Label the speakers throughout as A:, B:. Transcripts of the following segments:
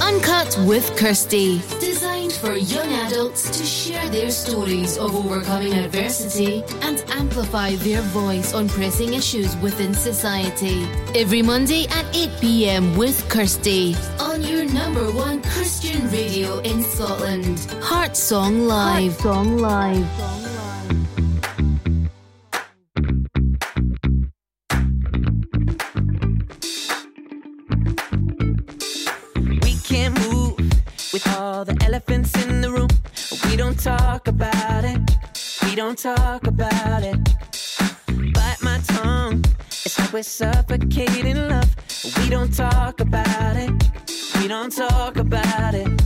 A: Uncut with Kirsty. Designed for young adults to share their stories of overcoming adversity and amplify their voice on pressing issues within society. Every Monday at 8 p.m. with Kirsty on your number one Christian radio in Scotland. Heart Song Live. Heart Song Live.
B: Don't talk about it. Bite my tongue. It's like we're suffocating love. We don't talk about it. We don't talk about it.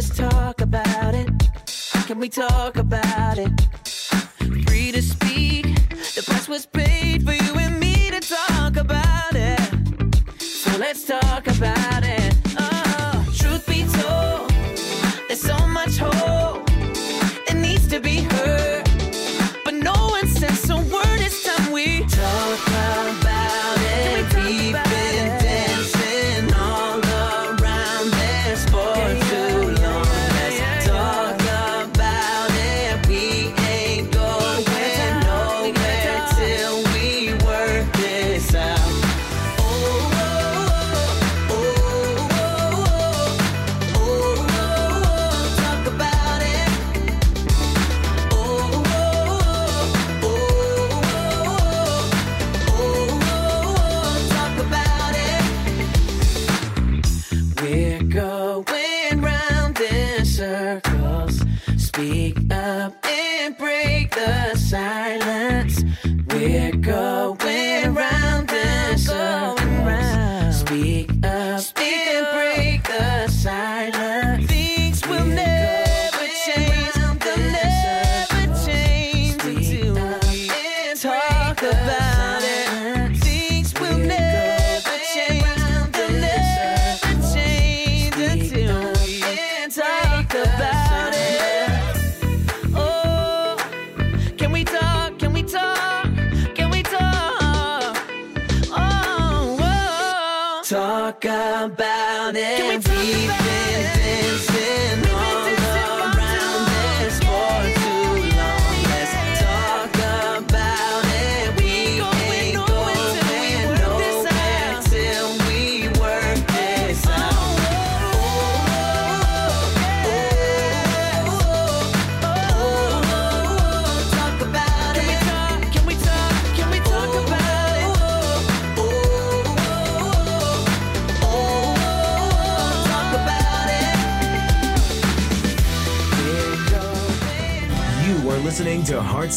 B: Just talk about it, can we talk about it?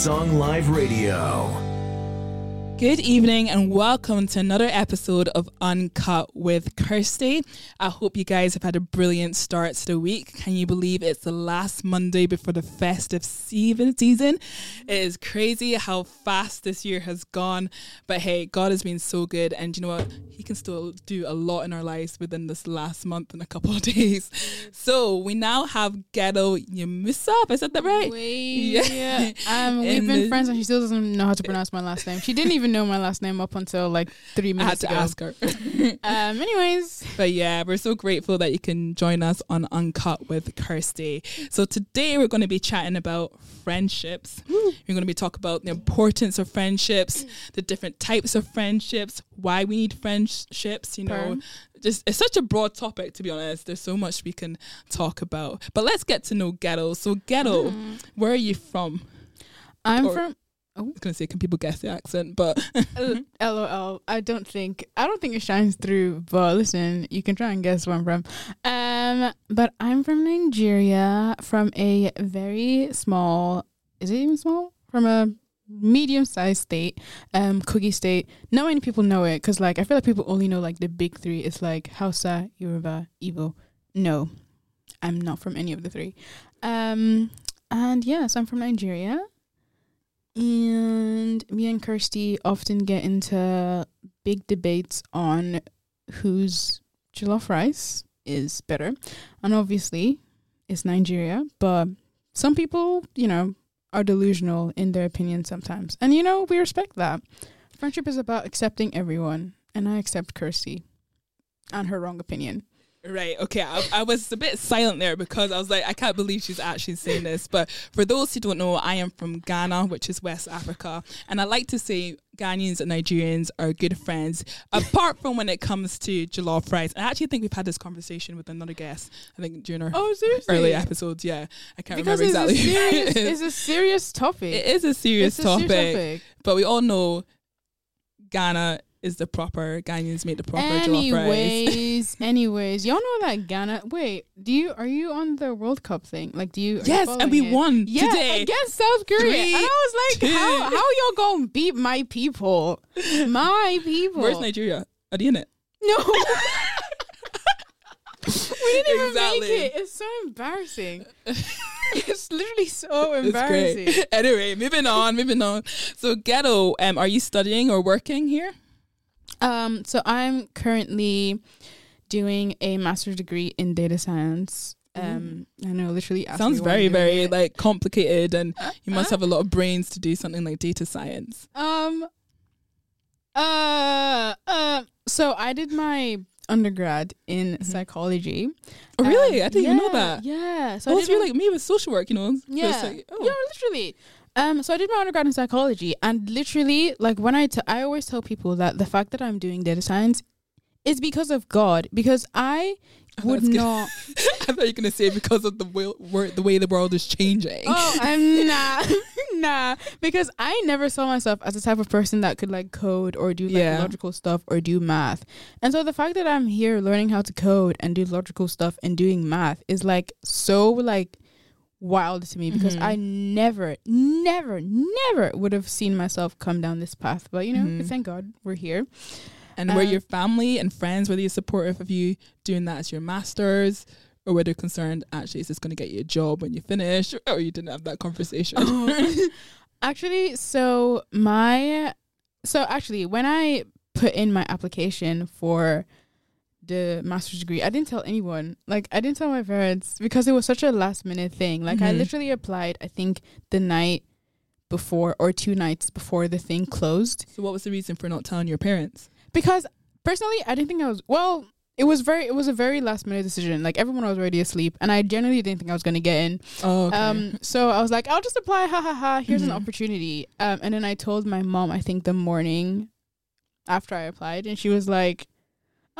C: Song Live Radio.
D: Good evening and welcome to another episode of Uncut with Kirsty. I hope you guys have had a brilliant start to the week. Can you believe it's the last Monday before the festive season? It is crazy how fast this year has gone. But hey, God has been so good and you know what? He can still do a lot in our lives within this last month and a couple of days. So we now have Gedo Yamusab. I said that right?
E: Yeah. Um, we've been friends and she still doesn't know how to pronounce my last name. She didn't even know my last name up until like three
D: I had
E: minutes
D: to
E: ago.
D: ask her.
E: Um, anyways,
D: But yeah, we're so grateful that you can join us on Uncut with Kirsty. So today we're going to be chatting about friendships. We're going to be talking about the importance of friendships, the different types of friendships, why we need friendships, you know. Just it's such a broad topic to be honest. There's so much we can talk about. But let's get to know Gedo. So Gedo, where are you from?
E: I'm
D: Or-
E: from
D: I was gonna say, can people guess the accent? But
E: LOL. I don't think I don't think it shines through, but listen, you can try and guess where I'm from. Um, but I'm from Nigeria, from a very small is it even small? From a medium sized state, um, Kogi State. Not many people know it because, like, I feel like people only know like the big three. It's like Hausa, Yoruba, Igbo. No, I'm not from any of the three. Um, and yes, I'm from Nigeria. And me and Kirsty often get into big debates on whose jollof rice is better. And obviously, it's Nigeria, but some people, you know, are delusional in their opinion sometimes. And, you know, we respect that. Friendship is about accepting everyone, and I accept Kirsty and her wrong opinion.
D: Right. Okay. I, I was a bit silent there because I was like, I can't believe she's actually saying this. But for those who don't know, I am from Ghana, which is West Africa, and I like to say Ghanaians and Nigerians are good friends. Apart from when it comes to jollof rice, and I actually think we've had this conversation with another guest. I think during our
E: Oh, seriously?
D: early episodes. Yeah, I can't
E: Because
D: remember
E: it's,
D: exactly.
E: a serious,
D: it
E: it's a serious topic.
D: It is a serious
E: a serious
D: topic. but we all know Ghana is the proper Ghanaians make the proper.
E: Anyways, anyways, y'all know that Ghana. Wait, do you are you on the World Cup thing? Like, do you? are you
D: Yes, and we
E: it?
D: won
E: yeah,
D: today.
E: against South Korea.
D: Three,
E: and I was like,
D: two.
E: how how y'all gonna beat my people? My people.
D: Where's Nigeria? Are they in it?
E: No. we didn't even
D: Exactly.
E: make it. It's so embarrassing. it's literally so embarrassing.
D: anyway, moving on, moving on. So, Gedo, um, are you studying or working here?
E: Um, so I'm currently doing a master's degree in data science. Um, I know, literally.
D: Sounds
E: me why I'm
D: very, very
E: it.
D: like complicated, and you must have a lot of brains to do something like data science.
E: Um. Uh. Uh. So I did my undergrad in psychology.
D: Oh, really?
E: Um,
D: I didn't even know that.
E: Yeah. So
D: Oh,
E: I
D: so
E: did
D: you're like me with social work, you know? It's
E: Yeah.
D: like, oh.
E: Yeah, literally. Um, so I did my undergrad in psychology, and literally, like when I, t- I always tell people that the fact that I'm doing data science is because of God, because I would
D: That's
E: not.
D: I thought you were gonna say because of the wor- the way the world is changing.
E: Oh, I'm not. nah, because I never saw myself as the type of person that could like code or do like
D: Yeah.
E: logical stuff or do math. And so the fact that I'm here learning how to code and do logical stuff and doing math is like so like wild to me because
D: Mhm.
E: I never, never, never would have seen myself come down this path. But you know,
D: Mhm.
E: thank God we're here.
D: and were
E: um,
D: your family and friends were they supportive of you doing that as your masters, or were they concerned actually is this going to get you a job when you finish, or you didn't have that conversation?
E: actually, so my so actually when I put in my application for the master's degree, I didn't tell anyone. Like I didn't tell my parents because it was such a last minute thing. Like I
D: Mhm.
E: literally applied I think the night before or two nights before the thing closed
D: so, what was the reason for not telling your parents?
E: because personally I didn't think I was well it was very it was a very last minute decision. Like everyone was already asleep and I generally didn't think I was going to get in.
D: Oh, okay.
E: Um, so I was like, I'll just apply. Ha ha ha. Here's
D: Mhm.
E: an opportunity. Um, and then I told my mom. I think the morning after I applied, and she was like,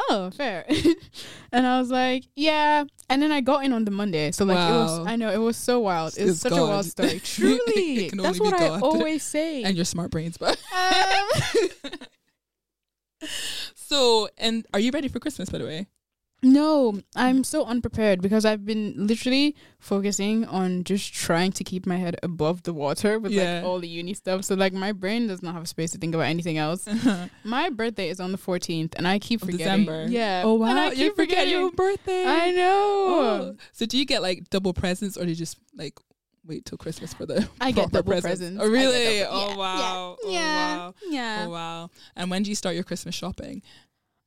E: "Oh, fair." and I was like, "Yeah." And then I got in on the Monday. So like, it was. I know it was so wild. It was
D: It's
E: such a wild story. Truly, that's what
D: be
E: I always say.
D: and your smart brains, but
E: um,
D: so and are you ready for Christmas? By the way,
E: no, I'm so unprepared because I've been literally focusing on just trying to keep my head above the water with
D: Yeah.
E: like all the uni stuff. So like my brain does not have space to think about anything else. My birthday is on the 14th, and I keep
D: Of
E: forgetting.
D: December.
E: Yeah.
D: Oh
E: and I
D: wow,
E: keep
D: you forget your birthday.
E: I know.
D: Oh. So do you get like double presents, or do you just like wait till Christmas for the
E: I get double
D: presents?
E: presents.
D: Oh really?
E: double-
D: oh wow.
E: Yeah.
D: Oh wow.
E: Yeah.
D: Oh wow. And when do you start your Christmas shopping?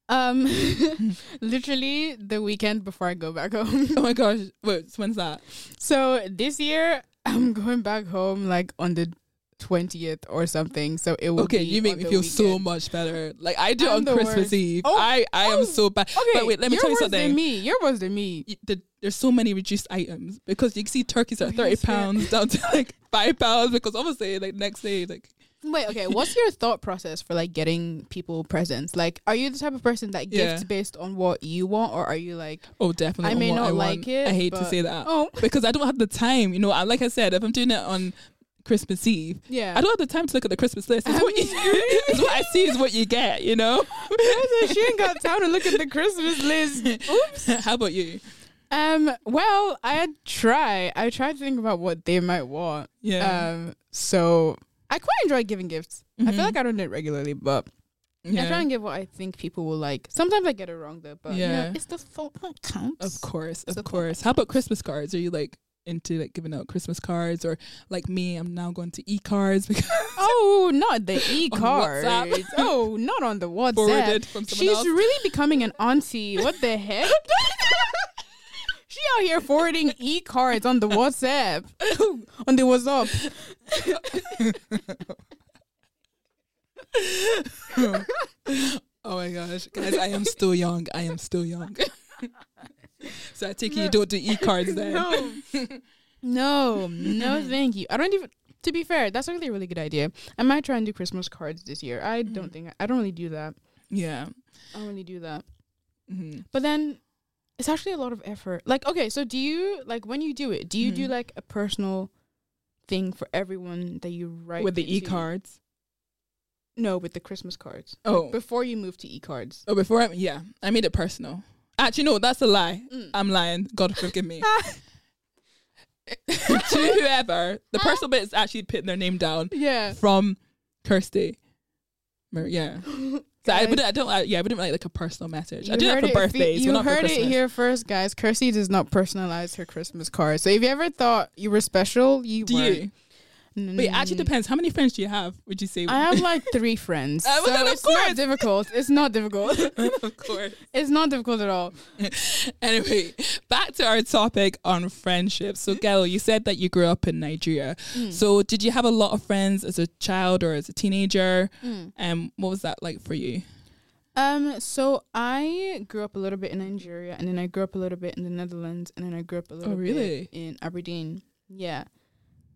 E: Um, literally the weekend before I go back home.
D: Oh my gosh. Wait, when's that?
E: so this year I'm going back home like on the 20th or something. So it will
D: Okay, you make me feel so much better. Like I do
E: I'm
D: on Christmas
E: worst.
D: Eve.
E: Oh,
D: I I
E: oh,
D: am so bad.
E: Okay,
D: But wait, let me tell you something.
E: Me, you're worse than me.
D: y- the, there's so many reduced items because you can see turkeys are
E: Oh,
D: 30 pounds down to like five pounds because obviously like next day like
E: Wait, okay. What's your thought process for like getting people presents? Like, are you the type of person that
D: Yeah.
E: gifts based on what you want, or are you like,
D: oh definitely
E: I may not
D: I
E: like
D: want.
E: it,
D: I hate to say that
E: oh,
D: because I don't have the time you know I, like I said if I'm doing it on Christmas Eve
E: yeah,
D: I don't have the time to look at the Christmas list it's what, you, it's what I see is what you get you know
E: she ain't got time to look at the Christmas list. Oops.
D: how about you
E: Um. Well, I try. I try to think about what they might want.
D: Yeah.
E: Um. So I quite enjoy giving gifts. I
D: Mhm.
E: feel like I don't do it regularly, but I try and give what I think people will like. Sometimes I get it wrong though, but yeah,
D: Yeah.
E: it's the thought that counts.
D: Of course, of course. How about Christmas cards? Are you like into like giving out Christmas cards, or like me? I'm now going to e cards because
E: Oh, not the e cards. Oh, not on the WhatsApp.
D: forwarded from someone
E: She's
D: else.
E: really becoming an auntie. What the heck? She out here forwarding e cards on the WhatsApp. on the WhatsApp.
D: oh my gosh, guys! I am still young. I am still young. so I take it you don't do e cards then.
E: No. no, no, thank you. I don't even. To be fair, that's actually a really good idea. I might try and do Christmas cards this year. I don't think I don't really do that.
D: Yeah.
E: I don't really do that.
D: hmm
E: But then it's actually a lot of effort. Like, okay, so do you like when you do it? Do you do
D: Mhm.
E: like a personal thing for everyone that you write
D: With the e cards?
E: No, with the Christmas cards.
D: Oh.
E: before you move to e cards.
D: Oh, before I yeah, I made it personal. Actually, no, that's a lie.
E: Mm.
D: I'm lying. God forgive me. to whoever, the personal bit is actually putting their name down
E: Yeah.
D: from Kirsty. Yeah. I wouldn't. I don't. I, yeah, I wouldn't like like a personal message. I do that for
E: you-
D: birthdays.
E: You
D: but for
E: heard it here first, guys. Kirsty does not personalize her Christmas card. So if you ever thought you were special, you
D: Do
E: weren't.
D: you? Wait, it actually
E: Mm.
D: depends. How many friends do you have? Would you say?
E: I have like three friends,
D: Uh, well,
E: so it's not
D: course.
E: difficult. It's not difficult.
D: of course.
E: it's not difficult at all.
D: Anyway, back to our topic on friendship. So, Gail, you said that you grew up in Nigeria.
E: Mm.
D: So, did you have a lot of friends as a child or as a teenager?
E: Mm.
D: And what was that like for you?
E: Um, so I grew up a little bit in Nigeria, and then I grew up a little bit in the Netherlands, and then I grew up a little
D: Oh, really?
E: bit in Aberdeen. Yeah.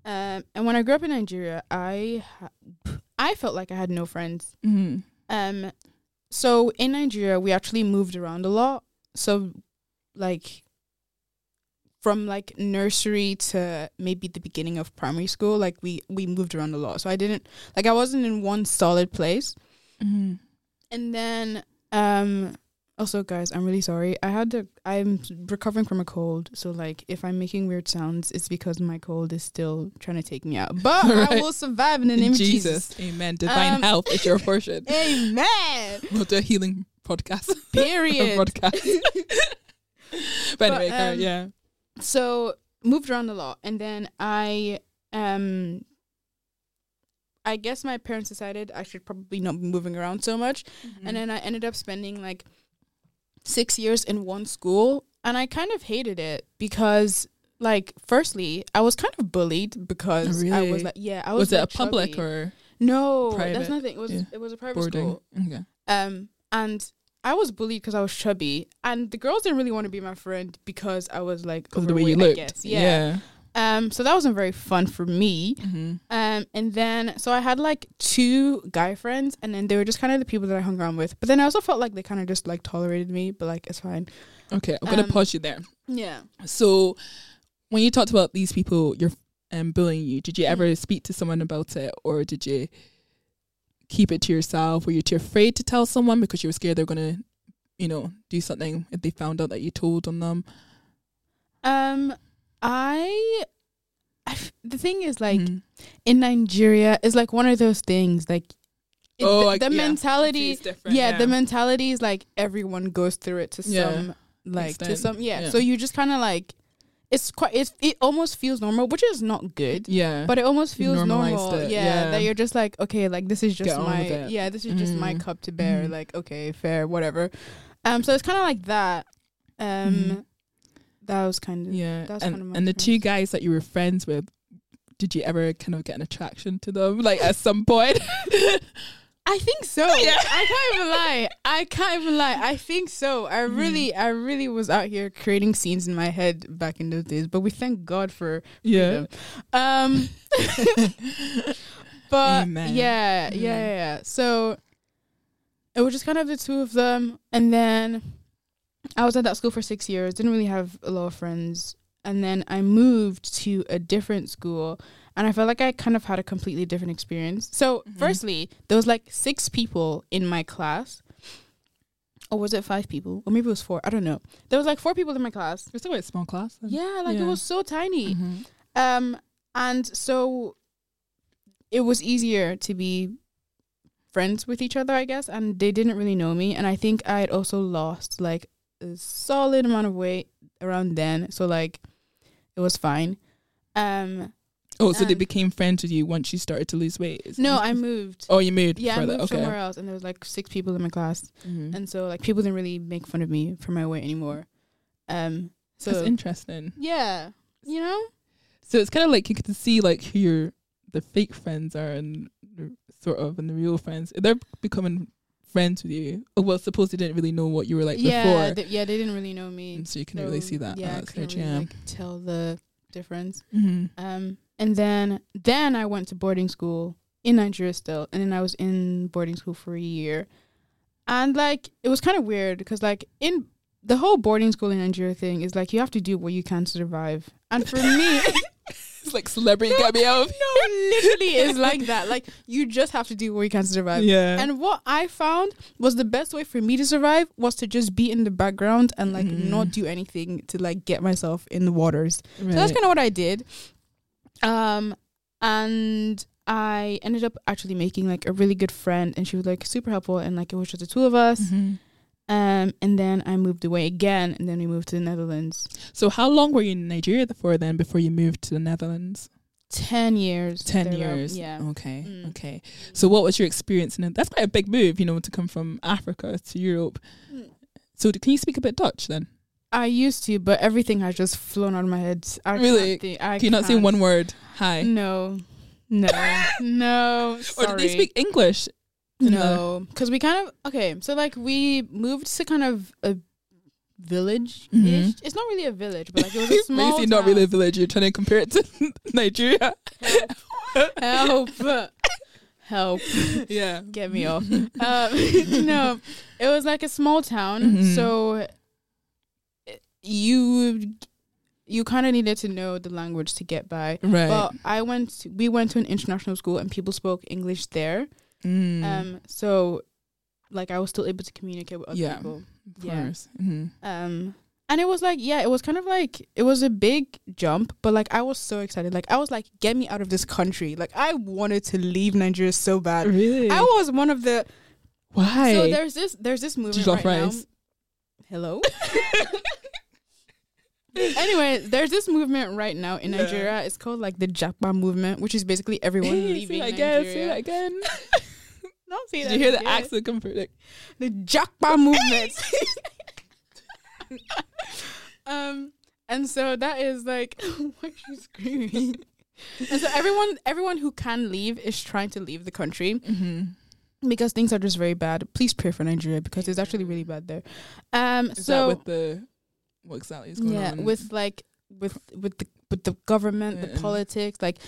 E: Um, and when I grew up in Nigeria, I ha- I felt like I had no friends.
D: Mm-hmm.
E: Um, so in Nigeria, we actually moved around a lot. So, like, from like nursery to maybe the beginning of primary school, like we we moved around a lot. So I didn't like I wasn't in one solid place.
D: Mm-hmm.
E: And then, um, also, guys, I'm really sorry. I had to. I'm recovering from a cold, so like, if I'm making weird sounds, it's because my cold is still trying to take me out. But I will survive in the name of Jesus.
D: Jesus. Amen. Divine
E: Um,
D: health is your portion.
E: Amen.
D: We'll do a healing podcast.
E: Period.
D: podcast. but anyway,
E: But, um,
D: yeah.
E: so moved around a lot, and then I um. I guess my parents decided I should probably not be moving around so much.
D: Mm-hmm.
E: and then I ended up spending like six years in one school, and I kind of hated it because, like, firstly, I was kind of bullied because I
D: Really?
E: was like, yeah, I was.
D: was, it a
E: like,
D: public
E: chubby.
D: or
E: no?
D: private?
E: That's nothing. It was
D: Yeah.
E: it was a private
D: boarding?
E: school.
D: Okay.
E: Um, and I was bullied because I was chubby, and the girls didn't really want to be my friend because I was like
D: Because of the way you looked.
E: I guess. Yeah. Um, so that wasn't very fun for me.
D: Mm-hmm.
E: Um, and then so I had like two guy friends, and then they were just kind of the people that I hung around with. But then I also felt like they kind of just like tolerated me, but like it's fine.
D: Okay, I'm gonna
E: Um,
D: pause you there.
E: Yeah.
D: So, when you talked about these people, you're um, bullying you. Did you ever speak to someone about it, or did you keep it to yourself? Were you too afraid to tell someone because you were scared they're gonna, you know, do something if they found out that you told on them?
E: Um, I, the thing is like
D: Mhm.
E: in Nigeria is like one of those things like. it-
D: Oh,
E: the,
D: like,
E: the
D: yeah,
E: mentality,
D: different,
E: yeah, the mentality is like everyone goes through it to
D: Yeah.
E: some, like to some, yeah.
D: yeah.
E: So you just kind of like, it's quite, it's it almost feels normal, which is not good.
D: yeah,
E: But it almost feels normal, yeah,
D: yeah.
E: That you're just like, okay, like this is just
D: Get
E: my, yeah, this is just my
D: Mm.
E: cup to bear.
D: Mhm.
E: Like, okay, fair, whatever. Um, so it's kind of like that. Um,
D: Mhm.
E: That was kind of
D: yeah.
E: that's
D: and
E: kind of my
D: and the two guys that you were friends with, did you ever kind of get an attraction to them, like at some point?
E: I think so.
D: Yeah.
E: I can't even lie. I can't even lie. I think so. I
D: Mm-hmm.
E: really, I really was out here creating scenes in my head back in those days. But we thank God for
D: yeah.
E: Um, but
D: Amen.
E: yeah, yeah, yeah, yeah. So it was just kind of the two of them, and then I was at that school for six years. Didn't really have a lot of friends, and then I moved to a different school, and I felt like I kind of had a completely different experience. So,
D: Mhm.
E: firstly, there was like six people in my class. or was it five people? Or maybe it was four. I don't know. There was like four people in my class.
D: It's still a small class. then.
E: Yeah, like
D: Yeah.
E: it was so tiny.
D: Mhm.
E: Um, and so it was easier to be friends with each other, I guess. And they didn't really know me, and I think I had also lost like a solid amount of weight around then. So like, it was fine. Um,
D: Oh, so they became friends with you once you started to lose weight? Is-
E: no, I moved.
D: Oh, you moved.
E: Yeah, I moved
D: okay.
E: somewhere else, and there was like six people in my class,
D: Mhm.
E: and so like people didn't really make fun of me for my weight anymore. Um, so
D: That's interesting.
E: yeah, you know,
D: So it's kind of like you get to see like who your the fake friends are and the- sort of and the real friends. They're becoming friends with you. Oh, well, suppose they didn't really know what you were like
E: yeah,
D: before,
E: th- yeah, they didn't really know me.
D: and so you can really
E: So,
D: see that.
E: Yeah,
D: Oh,
E: I couldn't really, like, tell the difference.
D: hmm
E: Um, and then then I went to boarding school in Nigeria still, and then I was in boarding school for a year, and like it was kind of weird because like in the whole boarding school in Nigeria thing is like you have to do what you can to survive, and for me.
D: It's like celebrity get me out.
E: No, literally is like that. Like you just have to do what you can to survive.
D: Yeah.
E: And what I found was the best way for me to survive was to just be in the background and like
D: Mhm.
E: not do anything to like get myself in the waters.
D: right.
E: So that's kind of what I did. Um, and I ended up actually making like a really good friend, and she was like super helpful, and like it was just the two of us.
D: Mhm.
E: Um, and then I moved away again, and then we moved to the Netherlands.
D: So how long were you in Nigeria for then before you moved to the Netherlands?
E: Ten years.
D: Ten
E: thereabout.
D: years.
E: Yeah.
D: Okay.
E: Mm.
D: Okay. So what was your experience in? That's quite a big move, you know, to come from Africa to Europe.
E: Mm.
D: So can you speak a bit Dutch then?
E: I used to, but everything has just flown out of my head. I
D: Really?
E: Think, I
D: Can you not say one word? Hi.
E: No. No. no. sorry.
D: Or did they speak English? The-
E: No, because we kind of okay. So like we moved to kind of a village.
D: Mhm.
E: It's not really a village, but like it was a small.
D: Basically, not really a village. You're trying to compare it to Nigeria.
E: Help! Help!
D: yeah.
E: Get me off. um, no, it was like a small town,
D: Mhm.
E: so you you kind of needed to know the language to get by.
D: Right.
E: But I went. We went to an international school, and people spoke English there.
D: Mm.
E: Um, so like I was still able to communicate with other
D: Yeah.
E: people.
D: of
E: yeah.
D: course. hmm
E: Um, and it was like, yeah, it was kind of like it was a big jump, but like I was so excited. Like I was like, get me out of this country. Like I wanted to leave Nigeria so bad.
D: Really?
E: I was one of the.
D: Why?
E: So there's this there's this movement
D: Jollof
E: right
D: rice.
E: now. Hello. anyway, there's this movement right now in
D: Yeah.
E: Nigeria. It's called like the Japa movement, which is basically everyone
D: Say
E: leaving
D: that again. Say
E: Nigeria.
D: that again.
E: Don't say
D: Did
E: that
D: you hear the accent come through? Like,
E: the Japa movement. um, and so that is like, why she screaming? and so everyone, everyone who can leave is trying to leave the country
D: mm-hmm.
E: because things are just very bad. Please pray for Nigeria because it's actually really bad there. Um,
D: Is
E: so
D: that with the what exactly is going
E: yeah,
D: on?
E: with like with with the with the government,
D: Yeah.
E: the politics, like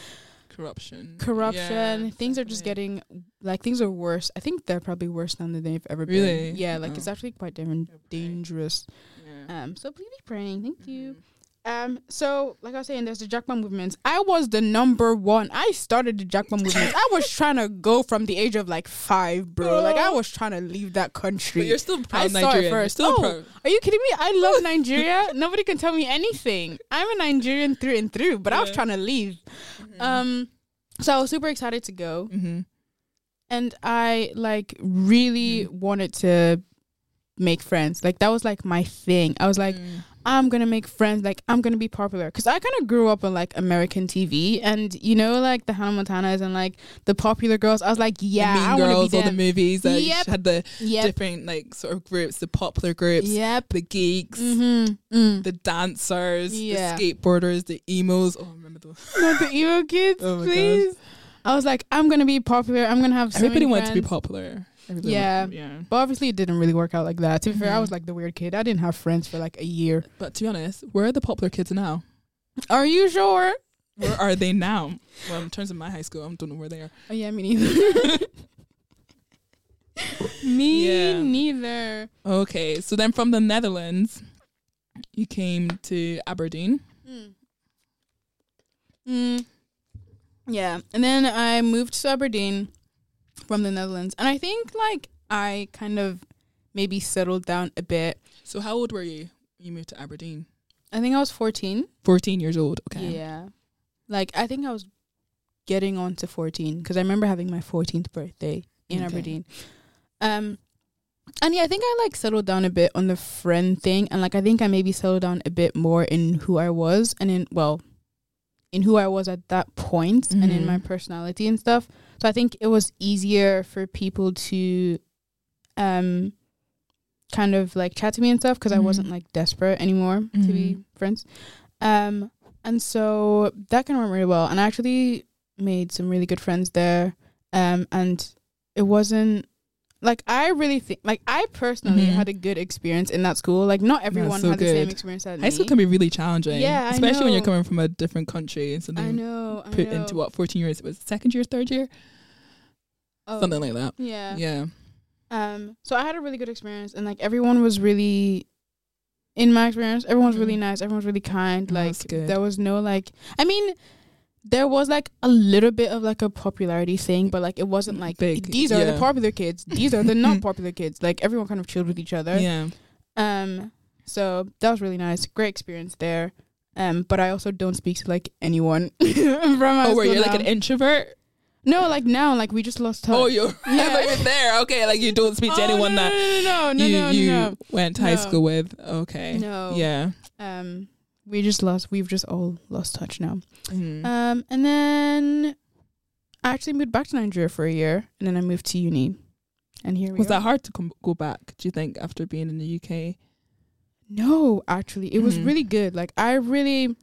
D: corruption.
E: corruption.
D: Yeah,
E: things are just getting like things are worse. I think they're probably worse now than they've ever
D: Really?
E: been. Yeah, like
D: Oh.
E: it's actually quite different, dangerous.
D: Yeah.
E: Um, so please be praying. Thank you. Um, so like I was saying, there's the Jackman movement. I was the number one. I started the Jackman movement. I was trying to go from the age of like five, bro. Like I was trying to leave that
D: But
E: country.
D: you're still proud
E: I saw it
D: Nigerian. You're
E: first.
D: still
E: Oh.
D: proud.
E: Are you kidding me? I love Nigeria. Nobody can tell me anything. I'm a Nigerian through and through, but I was trying to leave. Um, so I was super excited to go,
D: Mm-hmm.
E: and I like really wanted to make friends. Like that was like my thing. I was like,
D: Mm.
E: I'm gonna make friends. Like I'm gonna be popular because I kind of grew up on like American TV, and you know, like the Hannah Montanas and like the popular girls. I was like, yeah,
D: the Mean
E: want
D: Girls,
E: be
D: all the movies that
E: Yep.
D: had the
E: Yep.
D: different like sort of groups, the popular groups,
E: Yep.
D: the geeks,
E: Mm-hmm. Mm.
D: the dancers,
E: Yeah.
D: the skateboarders, the emos. Oh, I remember those.
E: Not the emo kids,
D: Oh
E: please. I was like, I'm gonna be popular. I'm gonna have so
D: Everybody wanted to be popular.
E: Yeah.
D: yeah.
E: But obviously, it didn't really work out like that. To be fair, I was like the weird kid. I didn't have friends for like a year.
D: But to be honest, where are the popular kids now?
E: Are you sure?
D: Where are they now? Well, in terms of my high school, I don't know where they are.
E: Oh yeah, me neither. me
D: Yeah.
E: neither.
D: Okay, so then from the Netherlands, you came to Aberdeen.
E: Mm. Mm. Yeah, and then I moved to Aberdeen from the Netherlands, and I think like I kind of maybe settled down a bit.
D: So how old were you when you moved to Aberdeen?
E: I think I was 14.
D: 14 years old. Okay.
E: Yeah. Like I think I was getting on to 14 because I remember having my 14th birthday in
D: Okay.
E: Aberdeen. Um and yeah, I think I like settled down a bit on the friend thing and like I think I maybe settled down a bit more in who I was and in well in who I was at that point and in
D: Mhm.
E: my personality and stuff. So I think it was easier for people to um kind of like chat to me and stuff because I
D: Mhm.
E: wasn't like desperate anymore to be
D: Mhm.
E: friends. Um and so that kind of went really well and I actually made some really good friends there. Um and it wasn't like I really think like I personally
D: Mhm.
E: had a good experience in that school. Like not everyone
D: so
E: had the same
D: good.
E: experience as
D: High
E: me.
D: school can be really challenging.
E: Yeah, I
D: especially when you're coming from a different country and
E: I
D: something
E: know. I
D: put
E: know.
D: into what 14 years. It was second year, third year,
E: Oh,
D: something like that.
E: Yeah.
D: Yeah.
E: Um, so I had a really good experience, and like everyone was really, in my experience, everyone was really nice. Everyone was really kind.
D: Oh,
E: like
D: that's good.
E: there was no like, I mean, there was like a little bit of like a popularity thing, but like it wasn't like
D: Big,
E: these are the popular kids, these are the not popular kids. Like everyone kind of chilled with each other.
D: Yeah.
E: Um, so that was really nice. Great experience there. Um, but I also don't speak to like anyone from
D: Oh, where you're like an introvert?
E: no, like now, like we just lost touch.
D: Oh, you're
E: Yeah.
D: You were there. Okay, like you don't speak to
E: Oh,
D: anyone that
E: no, no, no,
D: you
E: no,
D: you
E: no.
D: went to high school with. Okay.
E: No.
D: Yeah.
E: Um, we just lost. We've just all lost touch now.
D: Mhm.
E: Um, and then I actually moved back to Nigeria for a year, and then I moved to uni, and here we
D: was that hard to come, go back? Do you think after being in the UK?
E: No, actually, it was
D: Mhm.
E: really good. Like I really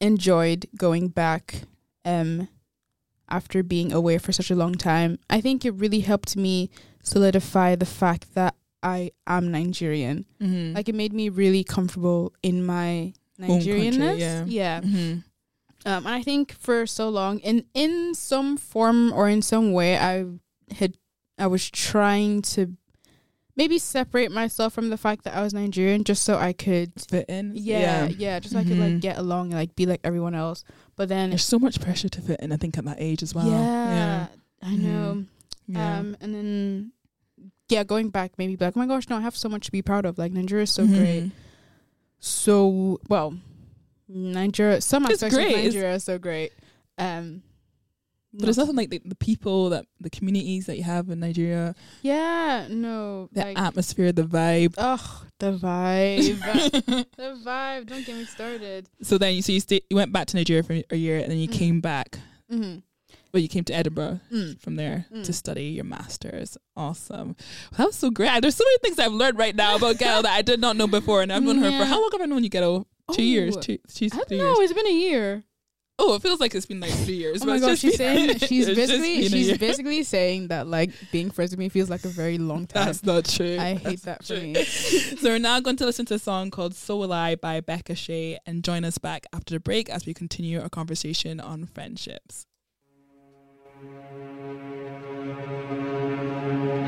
E: enjoyed going back. Um, after being away for such a long time, I think it really helped me solidify the fact that I am Nigerian.
D: Mm-hmm.
E: Like it made me really comfortable in my
D: Home country,
E: Nigerianness.
D: yeah.
E: yeah.
D: hmm
E: Um, and I think for so long, in in some form or in some way, I had I was trying to maybe separate myself from the fact that I was Nigerian, just so I could,
D: fit in.
E: yeah, yeah, just so I could like
D: Mhm.
E: get along and like be like everyone else. But then,
D: There's so much pressure to fit in. I think at that age as well.
E: yeah, yeah. I know.
D: Yeah.
E: Um, and then yeah, going back, maybe be like, oh my gosh, no, I have so much to be proud of. Like Nigeria is so
D: Mhm.
E: great. So well, Nigeria. Some
D: It's
E: aspects
D: great.
E: of
D: It's-
E: Nigeria are so great. Um,
D: But it's nothing like the, the people that the communities that you have in Nigeria,
E: Yeah, no,
D: the
E: like
D: atmosphere, the vibe.
E: oh, the vibe, the vibe. Don't get me started.
D: so then you so you stay, you went back to Nigeria for a year and then you
E: Mm.
D: came back.
E: Mm-hmm.
D: Well, you came to Edinburgh
E: Mm.
D: from there
E: Mm.
D: to study your masters. Awesome. That was so great. There's so many things I've learned right now about Gail that I did not know before, and I've known her for how long have I known you, Gail? Two years.
E: Oh,
D: Two, two,
E: I don't
D: three
E: know.
D: years.
E: It's been a year.
D: Oh, it feels like it's been like three years.
E: Oh my gosh,
D: just
E: saying she's basically she's basically saying that like being friends with me feels like a very long time.
D: That's not true.
E: I
D: That's
E: hate that for me.
D: so we're now going to listen to a song called So Will I by Becca Shea and join us back after the break as we continue our conversation on friendships.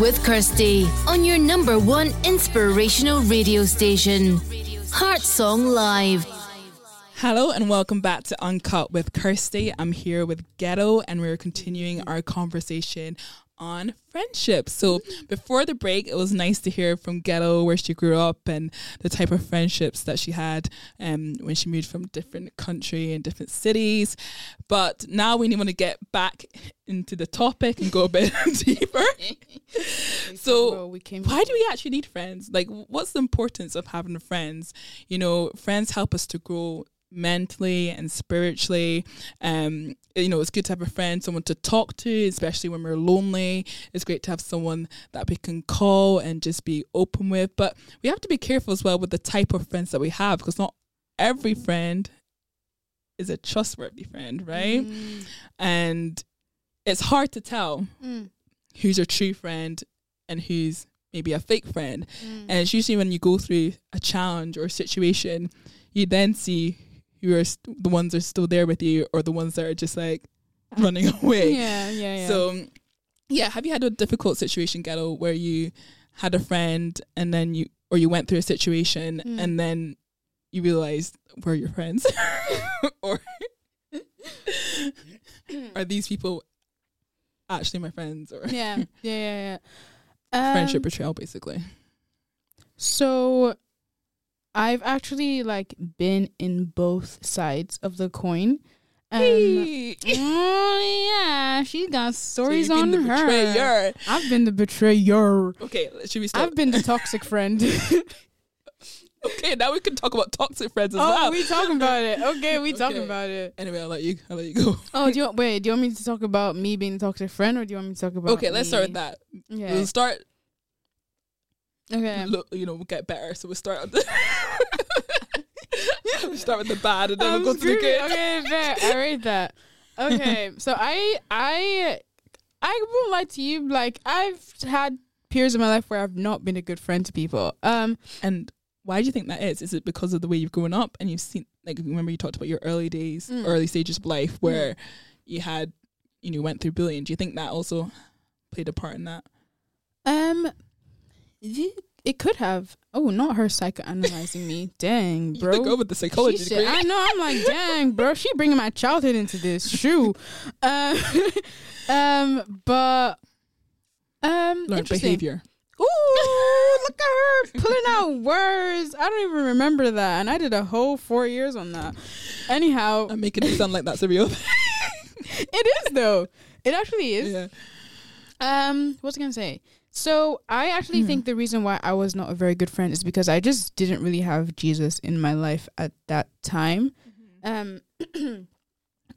A: with Kirsty on your number one inspirational radio station, Heart Song Live.
D: Hello and welcome back to Uncut with Kirsty. I'm here with Gedo and we're continuing our conversation on friendship. So before the break, it was nice to hear from Gedo where she grew up and the type of friendships that she had um, when she moved from different country and different cities. But now we want to get back into the topic and go a bit deeper. so
E: Well, we came
D: why do we actually need friends? Like, what's the importance of having friends? You know, friends help us to grow mentally and spiritually. Um, you know, it's good to have a friend, someone to talk to, especially when we're lonely. It's great to have someone that we can call and just be open with. But we have to be careful as well with the type of friends that we have because not every friend is a trustworthy friend, right? And it's hard to tell
E: Mm.
D: who's your true friend and who's maybe a fake friend. And it's usually when you go through a challenge or a situation, you then see who are st- the ones that are still there with you or the ones that are just like running away.
E: Yeah, yeah, yeah.
D: So, yeah, have you had a difficult situation, Gedo, where you had a friend and then you, or you went through a situation
E: Mm.
D: and then you realized we're your friends? or are these people actually my friends? Or
E: yeah, yeah, yeah, yeah.
D: friendship
E: Um,
D: betrayal, basically.
E: So I've actually like been in both sides of the coin. Um,
D: Hey.
E: oh yeah, she got
D: So
E: stories
D: you've
E: on
D: the
E: her.
D: betrayer.
E: I've been the betrayer.
D: Okay, should we start?
E: I've been the toxic friend.
D: okay, now we can talk about toxic friends as
E: oh,
D: well.
E: we talking about it. Okay, we talking
D: Okay.
E: about it.
D: Anyway, I'll let you. I'll let you go.
E: Oh, do you want, wait? Do you want me to talk about me being a toxic friend, or do you want me to talk about?
D: okay, let's start with that.
E: Yeah.
D: We'll start.
E: Okay.
D: Look, you know, we'll get better. So we'll start with the. we'll start with the bad, and then
E: I'm
D: we'll go to the good.
E: Okay, fair. I read that. Okay, so I I I won't lie to you. Like I've had periods in my life where I've not been a good friend to people. Um,
D: And why do you think that is? Is it because of the way you've grown up and you've seen like remember you talked about your early days,
E: Mm.
D: early stages of life where you had you know went through bullying. Do you think that also played a part in that?
E: Um, it could have. Oh, not her psychoanalyzing me. Dang, bro.
D: could go with the psychology degree.
E: I know. I'm like, dang, bro. She bringing my childhood into this. Shoo. Um, um, but um,
D: Learned behavior.
E: Ooh, look at her pulling out words. I don't even remember that, and I did a whole four years on that. Anyhow,
D: I'm making it sound like that's a real thing.
E: it is though. It actually is.
D: yeah.
E: Um, what was I gonna say? So I actually
D: Hmm.
E: think the reason why I was not a very good friend is because I just didn't really have Jesus in my life at that time. Um,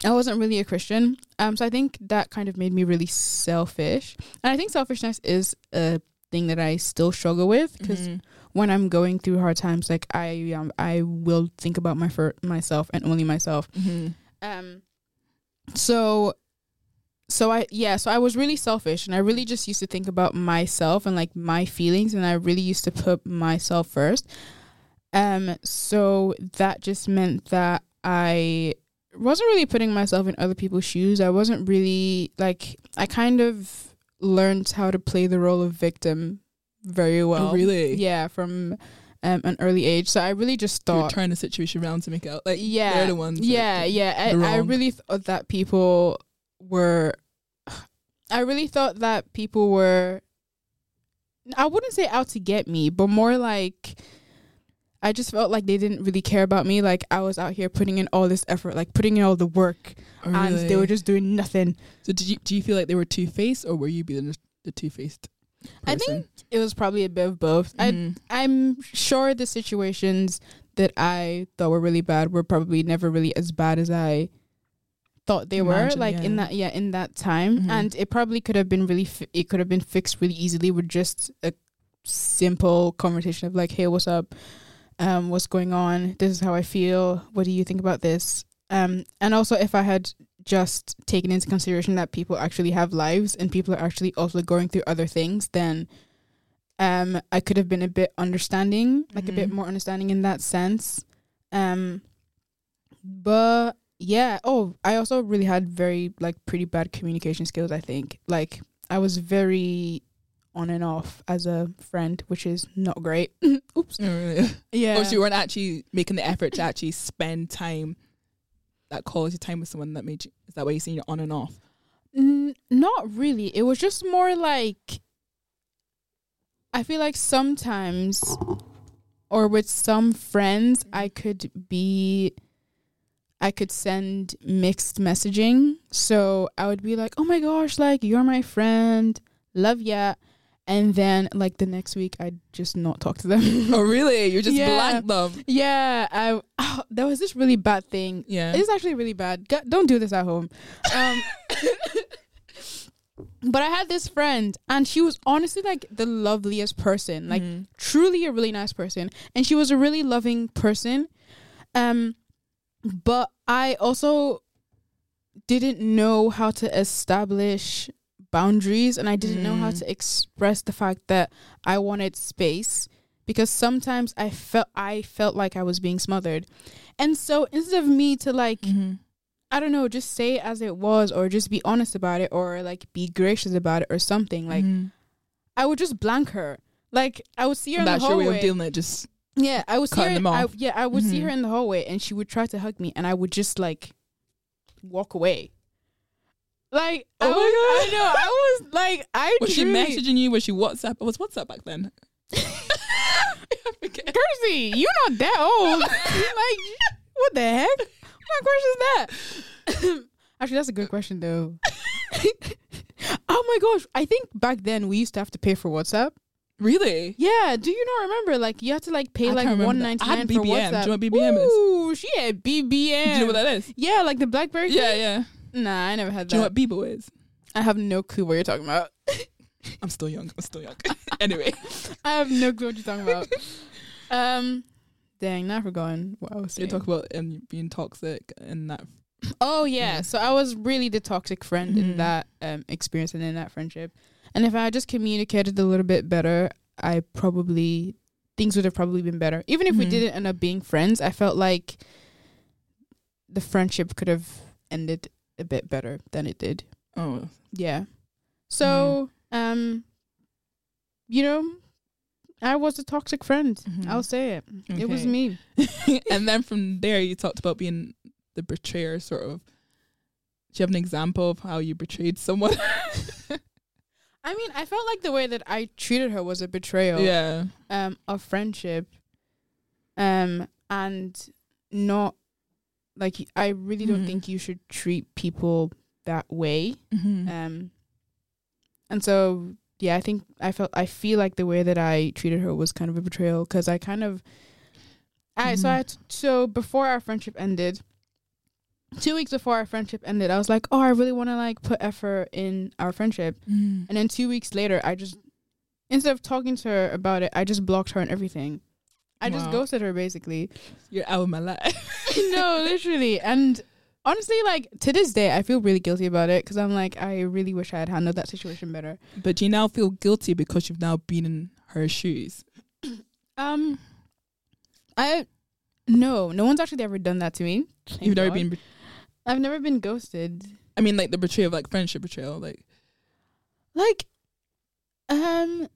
E: I wasn't really a Christian. Um, so I think that kind of made me really selfish, and I think selfishness is a thing that I still struggle with because
D: Mhm.
E: when I'm going through hard times, like I um, I will think about my for myself and only myself.
D: Mhm.
E: Um so so I yeah, so I was really selfish and I really just used to think about myself and like my feelings and I really used to put myself first. Um so that just meant that I wasn't really putting myself in other people's shoes. I wasn't really like I kind of learned how to play the role of victim very well.
D: oh, really?
E: Yeah, from um, an early age. So I really just
D: You're
E: thought
D: turning the situation around to make out like
E: yeah,
D: they're the ones. that-
E: Yeah, yeah. I, I really thought that people were. I really thought that people were. I wouldn't say out to get me, but more like. I just felt like they didn't really care about me. Like I was out here putting in all this effort, like putting in all the work,
D: Oh,
E: and they were just doing nothing.
D: So did you do you feel like they were two faced or were you being the, two faced?
E: I think it was probably a bit of both. I
D: Mm-hmm.
E: I'm sure the situations that I thought were really bad were probably never really as bad as I thought they were.
D: Imagine,
E: Like in that, yeah, in that time,
D: Mhm.
E: and it probably could have been really. Fi- it could have been fixed really easily with just a simple conversation of like, "Hey, what's up? Um, what's going on? This is how I feel. What do you think about this?" Um, and also if I had just taken into consideration that people actually have lives and people are actually also going through other things, then um I could have been a bit understanding, like a bit
D: Mhm.
E: more understanding in that sense. Um but yeah, oh, I also really had very like pretty bad communication skills, I think. Like I was very on and off as a friend, which is not great. Oops.
D: Oh, really?
E: Yeah.
D: Or so you weren't actually making the effort to actually spend time, that quality time with someone that made you. Is that why you saying you're on and off?
E: N- not really. It was just more like I feel like sometimes or with some friends I mm-hmm. could be I could send mixed messaging. So I would be like, "Oh my gosh, like you're my friend. Love ya." And then like the next week I'd just not talk to them.
D: oh, really? You just
E: Yeah.
D: blank them.
E: yeah, I oh, there was this really bad thing
D: Yeah.
E: it's actually really bad. Don't do this at home. Um, but I had this friend, and she was honestly like the loveliest person, like
D: Mhm.
E: truly a really nice person, and she was a really loving person. Um, but I also didn't know how to establish boundaries, and I didn't know how
D: Mm.
E: to express the fact that I wanted space because sometimes I felt I felt like I was being smothered. And so instead of me to like
D: Mhm.
E: I don't know, just say it as it was or just be honest about it or like be gracious about it or something, like
D: Mhm.
E: I would just blank her. Like I would see her in
D: that's
E: the
D: your
E: hallway.
D: way of dealing with it. Just
E: yeah, I would see her. I, yeah, I would see
D: Mhm.
E: her in the hallway and she would try to hug me and I would just like walk away. Like I,
D: Oh my
E: was, I know I was like I
D: was she messaging you? Was she WhatsApp? Was WhatsApp back then? I.
E: Kirsty, you're not that old. like, what the heck? What question is that? Actually, that's a good question though. oh my gosh, I think back then we used to have to pay for WhatsApp.
D: Really?
E: Yeah, do you not remember? Like, you had to like pay
D: I
E: like one ninety nine for
D: BBM. Do you
E: WhatsApp.
D: know what BBM is?
E: Ooh, she had BBM.
D: Do you know what that is?
E: Yeah, like the BlackBerry.
D: Yeah,
E: thing?
D: yeah.
E: Nah, I never had that.
D: Do you know what Bebo is?
E: I have no clue what you're talking about.
D: I'm still young. I'm still young. anyway,
E: I have no clue what you're talking about. um, dang, now I forgotten what I was
D: you talk about um, being toxic and that.
E: Oh yeah.
D: Yeah.
E: So I was really the toxic friend
D: Mhm.
E: in that um, experience and in that friendship. And if I had just communicated a little bit better, I probably things would have probably been better. Even if we
D: Mhm.
E: didn't end up being friends, I felt like the friendship could have ended a bit better than it did.
D: Oh,
E: Yeah. So,
D: Mm-hmm.
E: um, you know, I was a toxic friend.
D: Mhm.
E: I'll say it. It was me.
D: and then from there, you talked about being the betrayer, sort of. Do you have an example of how you betrayed someone?
E: I mean, I felt like the way that I treated her was a betrayal.
D: yeah.
E: um of friendship um and not like I really don't
D: Mhm.
E: think you should treat people that way
D: Mm-hmm.
E: um and so yeah I think I felt I feel like the way that I treated her was kind of a betrayal cuz I kind of I so
D: Mhm.
E: I so before our friendship ended 2 weeks before our friendship ended I was like oh I really want to like put effort in our friendship
D: Mm-hmm.
E: and then 2 weeks later I just instead of talking to her about it I just blocked her and everything I just ghosted her basically.
D: You're out of my life.
E: no, literally. And honestly, like to this day, I feel really guilty about it because I'm like, I really wish I had handled that situation better.
D: but do you now feel guilty because you've now been in her shoes?
E: Um, I no, no one's actually ever done that to me. Thank
D: You've never been.
E: I've never been ghosted.
D: I mean, like the betrayal like friendship betrayal. Like,
E: Like, um.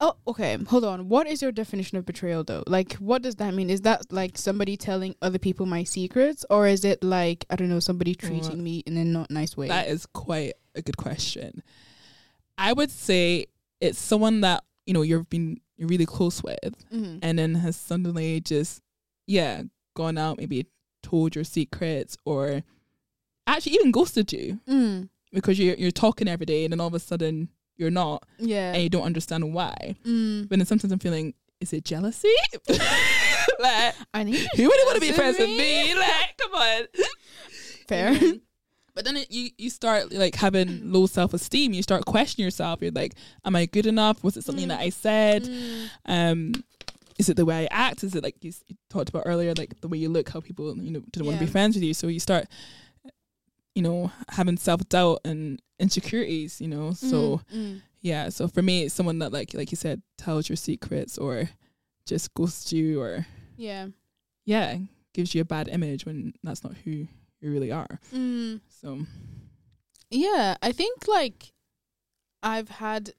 E: Oh, okay. Hold on. What is your definition of betrayal, though? Like, what does that mean? Is that like somebody telling other people my secrets, or is it like I don't know, somebody treating me in a not nice way?
D: that is quite a good question. I would say it's someone that you know you've been you're really close with,
E: Mhm.
D: and then has suddenly just yeah gone out, maybe told your secrets, or actually even ghosted you
E: Mm.
D: because you're you're talking every day, and then all of a sudden you're not,
E: Yeah.
D: and you don't understand why.
E: Mm.
D: But then sometimes I'm feeling, is it jealousy? like,
E: I think
D: who wouldn't want to be friends with me? Like, come on.
E: fair.
D: But then it, you you start like having low self esteem. You start questioning yourself. You're like, am I good enough? Was it something that I said?
E: Mm.
D: Um, is it the way I act? Is it like you, you talked about earlier, like the way you look, how people you know didn't want to be friends with you? So you start, you know, having self doubt and insecurities. You know, so
E: Mm.
D: yeah. So for me, it's someone that like like you said tells your secrets or just ghosts you or
E: yeah.
D: yeah gives you a bad image when that's not who you really are.
E: Mm.
D: So
E: Yeah, I think like I've had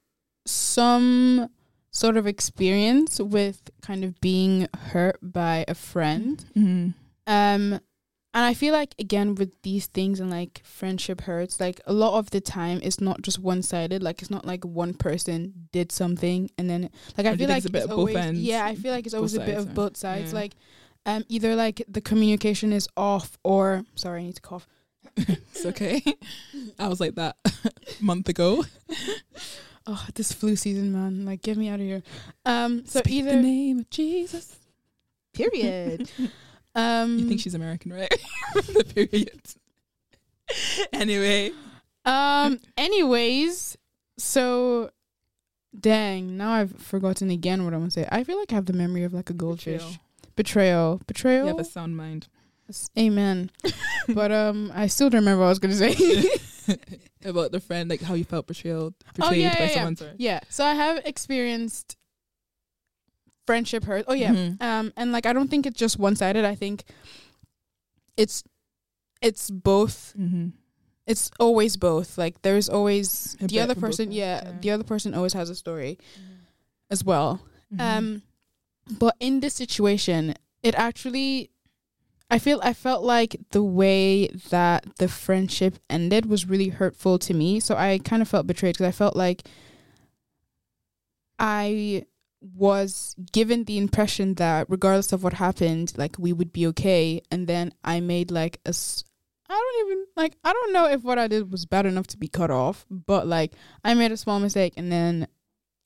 E: some sort of experience with kind of being hurt by a friend.
D: mhm.
E: Um and I feel like again with these things and like friendship hurts, like a lot of the time it's not just one sided. Like it's not like one person did something and then like I feel like
D: it's a bit
E: it's
D: of both
E: always,
D: ends?
E: Yeah, I feel like it's always a bit of both sides.
D: Yeah.
E: Like um either like the communication is off or sorry, I need to cough.
D: it's okay. I was like that a month ago.
E: Oh, this flu season, man! Like, get me out of here. Um, so
D: Speak the
E: either
D: name of Jesus.
E: period. Um,
D: You think she's American, right? the period. anyway,
E: um. Anyways, so dang. Now I've forgotten again what I'm gonna say. I feel like I have the memory of like a goldfish. Betrayal. Betrayal.
D: you have a sound mind.
E: Amen. but um, I still don't remember what I was gonna say.
D: About the friend, like how you felt betrayed, betrayed Oh,
E: yeah,
D: by
E: yeah, yeah.
D: someone. Sorry.
E: yeah. So I have experienced friendship hurt. Oh yeah.
D: Mhm.
E: um and like i don't think it's just one-sided i think it's it's both
D: Mm-hmm.
E: it's always both like there's always
D: A
E: the other person yeah,
D: yeah.
E: the other person always has a story as well
D: Mm-hmm.
E: um but in this situation it actually i feel i felt like the way that the friendship ended was really hurtful to me so i kind of felt betrayed because i felt like i was given the impression that regardless of what happened like we would be okay and then i made like a s- I don't even like I don't know if what I did was bad enough to be cut off, but like I made a small mistake and then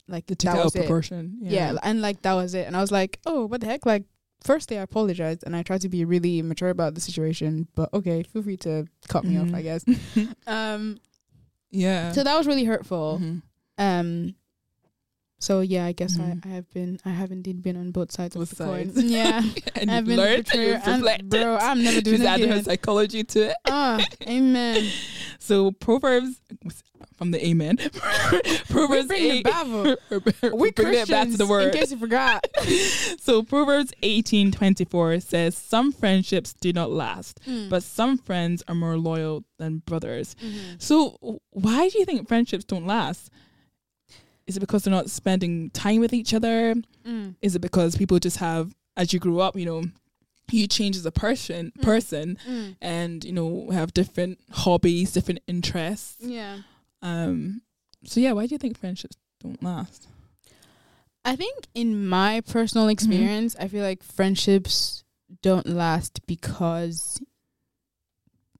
E: like
D: They took
E: that
D: it
E: was
D: of
E: it.
D: proportion.
E: Yeah. and like that was it. And I was like, oh, what the heck? Like, firstly, I apologized and I tried to be really mature about the situation. But okay, feel free to cut me off,
D: Mhm.
E: I guess. Um,
D: yeah.
E: so that was really hurtful.
D: Mhm.
E: Um, so yeah, I guess
D: Mhm.
E: I, I have been, I have indeed been on both sides
D: Both
E: of the coin. Yeah,
D: and
E: I've been
D: learned and reflected.
E: bro, I'm never doing
D: She's
E: it
D: her psychology to it.
E: ah, amen.
D: So Proverbs from the Amen. Proverbs we
E: bring the
D: eight.
E: Bible. We
D: bring it back to the word.
E: In case you forgot.
D: So Proverbs eighteen twenty four says, "Some friendships do not last,
E: Hmm.
D: but some friends are more loyal than brothers."
E: Mm-hmm.
D: So why do you think friendships don't last? Is it because they're not spending time with each other?
E: Mm.
D: Is it because people just have, as you grew up, you know, you change as a person, person,
E: Mm.
D: and you know have different hobbies, different interests.
E: Yeah.
D: Um. So yeah, why do you think friendships don't last?
E: I think in my personal experience, I feel like friendships don't last because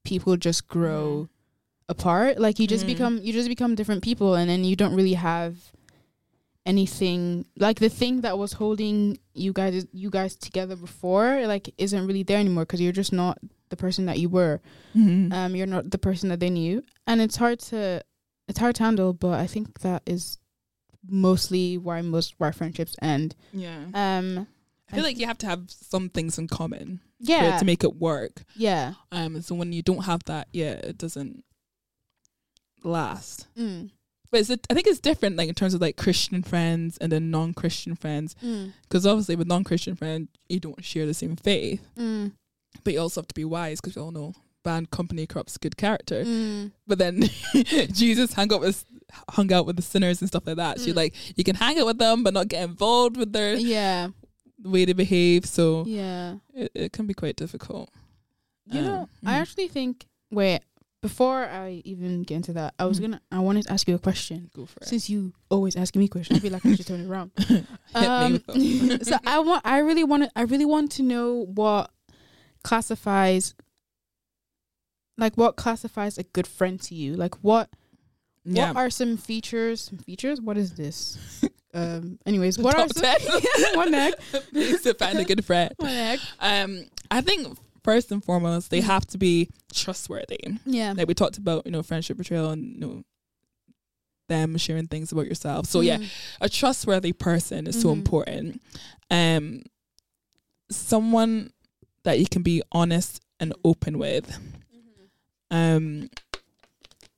E: people just grow apart. Like you just
D: Mhm.
E: become you just become different people and then you don't really have anything like the thing that was holding you guys you guys together before like isn't really there anymore because you're just not the person that you were
D: Mm-hmm.
E: um you're not the person that they knew and it's hard to it's hard to handle but i think that is mostly why most why friendships end
D: yeah.
E: um
D: I feel like you have to have some things in common
E: yeah
D: to make it work.
E: yeah
D: Um, so when you don't have that, yeah, it doesn't last.
E: mm.
D: But it's, I think it's different, like in terms of like Christian friends and then non-Christian friends,
E: Mm.
D: because obviously with non-Christian friends you don't share the same faith,
E: Mm.
D: but you also have to be wise because we all know bad company corrupts good character.
E: Mm.
D: But then Jesus hung out with hung out with the sinners and stuff like that. So you're
E: Mm.
D: like you can hang out with them, but not get involved with their
E: yeah
D: the way they behave. So
E: yeah
D: it, it can be quite difficult.
E: you know
D: Um,
E: i
D: mm.
E: actually think wait before i even get into that i was
D: Mm.
E: gonna i wanted to ask you a question
D: Go for it.
E: since you always asking me questions i feel like i should turn it around
D: Hit me with them.
E: Um, so I want, I really want to, I really want to know what classifies, like what classifies a good friend to you. Like what,
D: yeah.
E: what are some features? Some features? What is this? um. Anyways,
D: The
E: what are some?
D: 10.
E: one neck.
D: To find a good friend.
E: One neck.
D: Um, I think first and foremost they have to be trustworthy.
E: Yeah.
D: Like we talked about, you know, friendship betrayal and you know them sharing things about yourself. So yeah,
E: Mm.
D: a trustworthy person is so
E: Mhm.
D: important. Um, someone that you can be honest and open with.
E: Mm-hmm.
D: Um,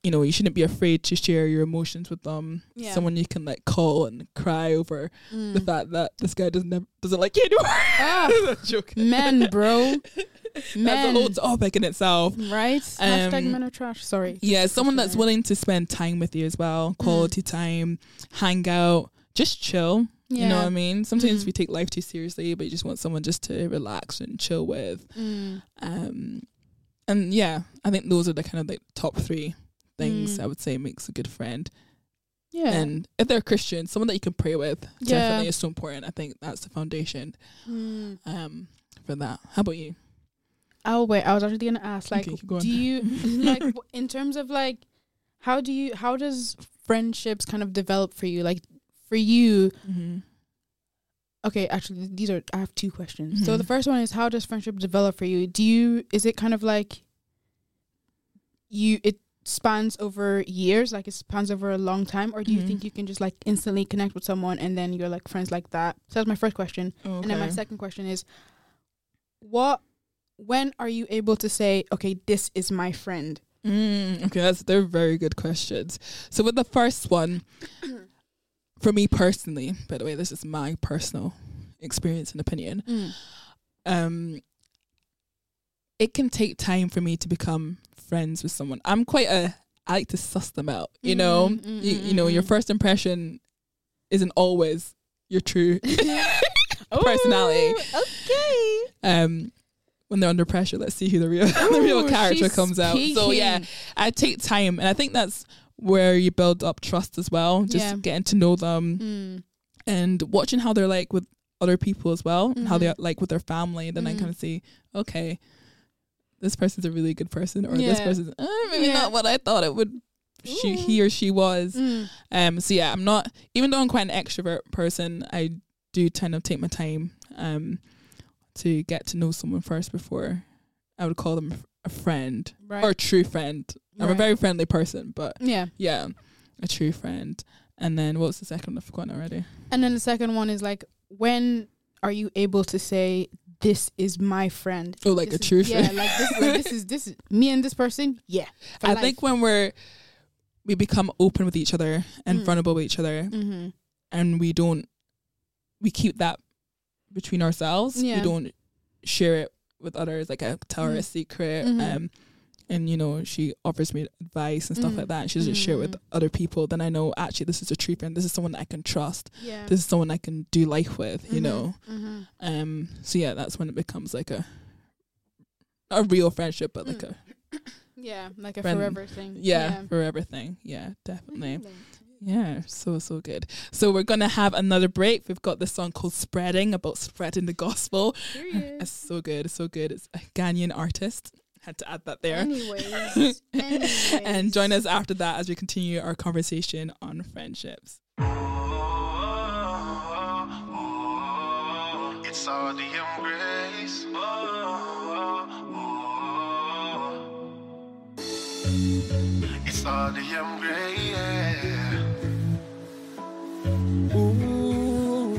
D: you know, you shouldn't be afraid to share your emotions with them.
E: Yeah.
D: Someone you can like call and cry over
E: Mm.
D: the fact that this guy doesn't have, doesn't like you anymore.
E: Ah, men, bro.
D: That's a
E: Men.
D: whole topic in itself.
E: Right. Hashtag
D: Um,
E: men are trash. Sorry.
D: Yeah, someone that's willing to spend time with you as well, quality time, hang out, just chill. You know what I mean? Sometimes
E: Mm.
D: we take life too seriously, but you just want someone just to relax and chill with.
E: Mm.
D: Um, and yeah, I think those are the kind of like top three things
E: Mm.
D: I would say makes a good friend.
E: Yeah.
D: And if they're Christian, someone that you can pray with
E: Yeah.
D: definitely is so important. I think that's the foundation
E: Mm.
D: um, for that. How about you?
E: Oh wait, I was actually gonna ask, like,
D: Okay,
E: do you like in terms of like, how do you how does friendships kind of develop for you? Like, for you,
D: Mm-hmm.
E: okay, actually, these are I have two questions. So
D: Mhm.
E: the first one is, how does friendship develop for you? Do you is it kind of like you it spans over years, like it spans over a long time, or do you
D: Mhm.
E: think you can just like instantly connect with someone and then you're like friends like that? So that's my first question. And then my second question is, what, when are you able to say, okay, this is my friend?
D: Mm, okay, that's they're very good questions. So with the first one, for me personally, by the way, this is my personal experience and opinion. Um, it can take time for me to become friends with someone. I'm quite a I like to suss them out. You know,
E: Mm, mm,
D: you,
E: mm,
D: you know,
E: mm,
D: your
E: mm.
D: first impression isn't always your true personality.
E: Ooh, Okay.
D: Um, when they're under pressure, let's see who the real the real character comes out. So yeah. I take time, and I think that's where you build up trust as well. Just
E: Yeah.
D: getting to know them
E: Mm.
D: and watching how they're like with other people as well, and how they're like with their family. Then I
E: Mhm.
D: kind of see, okay, this person's a really good person, or this person's uh, maybe
E: Yeah.
D: not what I thought it would. She, he or she was.
E: Mm.
D: Um. So yeah, I'm not. Even though I'm quite an extrovert person, I do kind of take my time. Um, to get to know someone first before I would call them a friend
E: Right.
D: or a true friend. I'm a very friendly person, but
E: yeah.
D: yeah, a true friend. And then what's the second? I've forgotten already.
E: And then the second one is like, when are you able to say, this is my friend?
D: Oh, like
E: This
D: a
E: is-
D: true
E: Yeah,
D: friend.
E: like this, like this is this is me and this person. Yeah.
D: I
E: life.
D: think when we're we become open with each other and
E: Mm.
D: vulnerable with each other,
E: Mm-hmm.
D: and we don't we keep that between ourselves.
E: Yeah.
D: We don't share it with others. Like I tell her a
E: Mhm.
D: secret,
E: Mhm.
D: um, and you know she offers me advice and stuff
E: Mhm.
D: like that. And she doesn't share it with
E: Mhm.
D: other people. Then I know actually this is a true friend. This is someone I can trust.
E: Yeah.
D: This is someone I can do life with. You
E: Mhm.
D: know.
E: Mm-hmm.
D: Um. So yeah, that's when it becomes like a a real friendship, but like
E: Mm.
D: a
E: Yeah, like a
D: Friend-
E: forever thing.
D: yeah, forever thing. Yeah, definitely. Yeah, so so good. So we're gonna have another break. We've got this song called "Spreading" about spreading the gospel. It's so good, it's so good. It's a Ghanaian artist. Had to add that there.
E: Anyways, anyways.
D: and join us after that as we continue our conversation on friendships.
F: It's all the embrace. It's all the embrace. Ooh,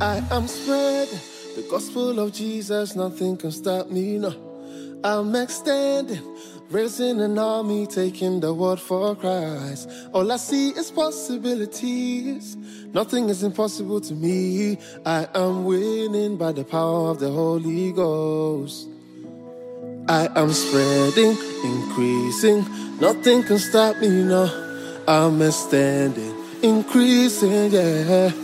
F: I am spreading the gospel of Jesus. Nothing can stop me. No, I'm extending, raising an army, taking the word for Christ. All I see is possibilities. Nothing is impossible to me. I am winning by the power of the Holy Ghost. I am spreading, increasing. Nothing can stop me now. I'm extending, increasing, yeah.